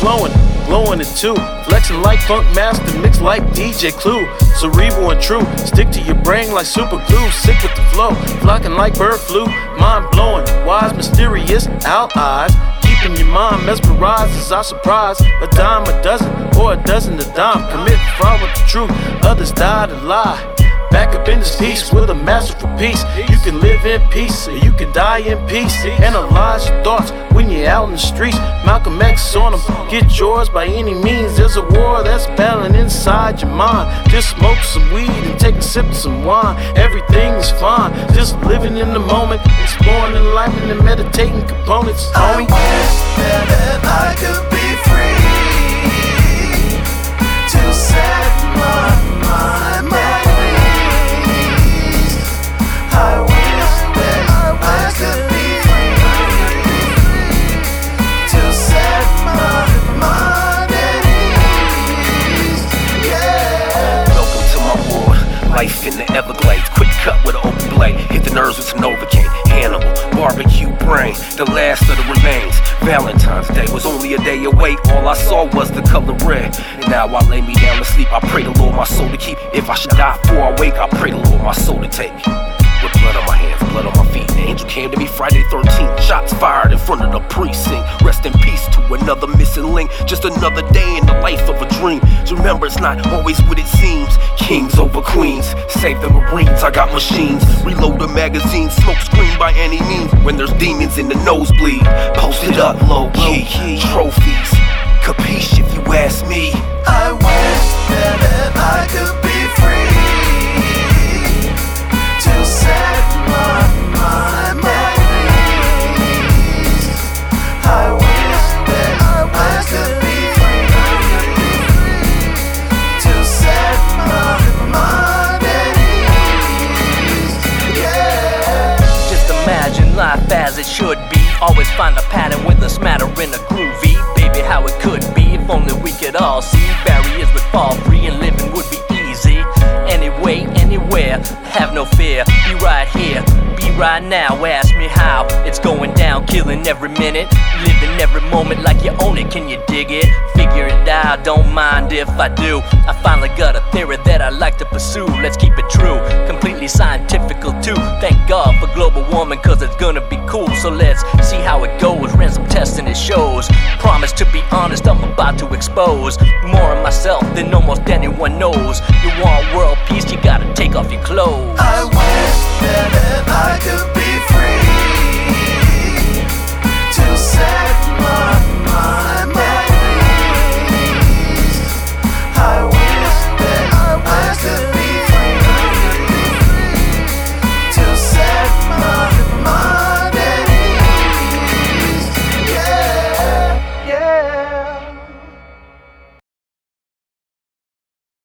blowing blowing it too. Flexing like Funk Master, mixed like DJ Clue. Cerebral and true, stick to your brain like super glue. Sick with the flow, flocking like bird flu. Mind blowing, wise, mysterious, out eyes. Keeping your mind mesmerized as I surprise. A dime a dozen, or a dozen a dime. Commit fraud with the truth, others die to lie. Back up in this piece with a masterful piece. You can live in peace, or you can die in peace. Analyze your thoughts when you're out in the streets. Malcolm X on them, get yours by any means. There's a war that's battling inside your mind. Just smoke some weed and take a sip of some wine. Everything is fine, just living in the moment, exploring enlightenment and meditating components. I wish that I could in the Everglades. Quick cut with an open blade. Hit the nerves with some Novocaine. Hannibal, barbecue brain. The last of the remains. Valentine's Day was only a day away. All I saw was the color red. And now I lay me down to sleep. I pray the Lord my soul to keep. If I should die before I wake, I pray the Lord my soul to take. With blood on my hands, blood on my feet. An angel came to me Friday 13th. Shots fired in front of the precinct. Rest in peace another missing link. Just another day in the life of a dream. Remember, it's not always what it seems. Kings over queens. Save the Marines, I got machines. Reload the magazine, smoke screen by any means. When there's demons in the nosebleed. post it up low key. Trophies. Capiche if you ask me. I wish that as it should be. Always find a pattern with a smattering of groovy. Baby, how it could be if only we could all see barriers would fall free and living would be easy. Anyway, anywhere, have no fear. Be right here, be right now. Ask me how it's going down, killing every minute, living every moment like you own it. Can you dig it? Figure it out, don't mind if I do. I finally got a theory that I like to pursue. Let's keep it true, completely scientifical too. Thank God for global warming, cause it's gonna be cool. So let's see how it goes. Ran some tests and it shows. Promise to be honest, I'm about to expose more of myself than almost anyone knows. You want world peace, you gotta take off your clothes.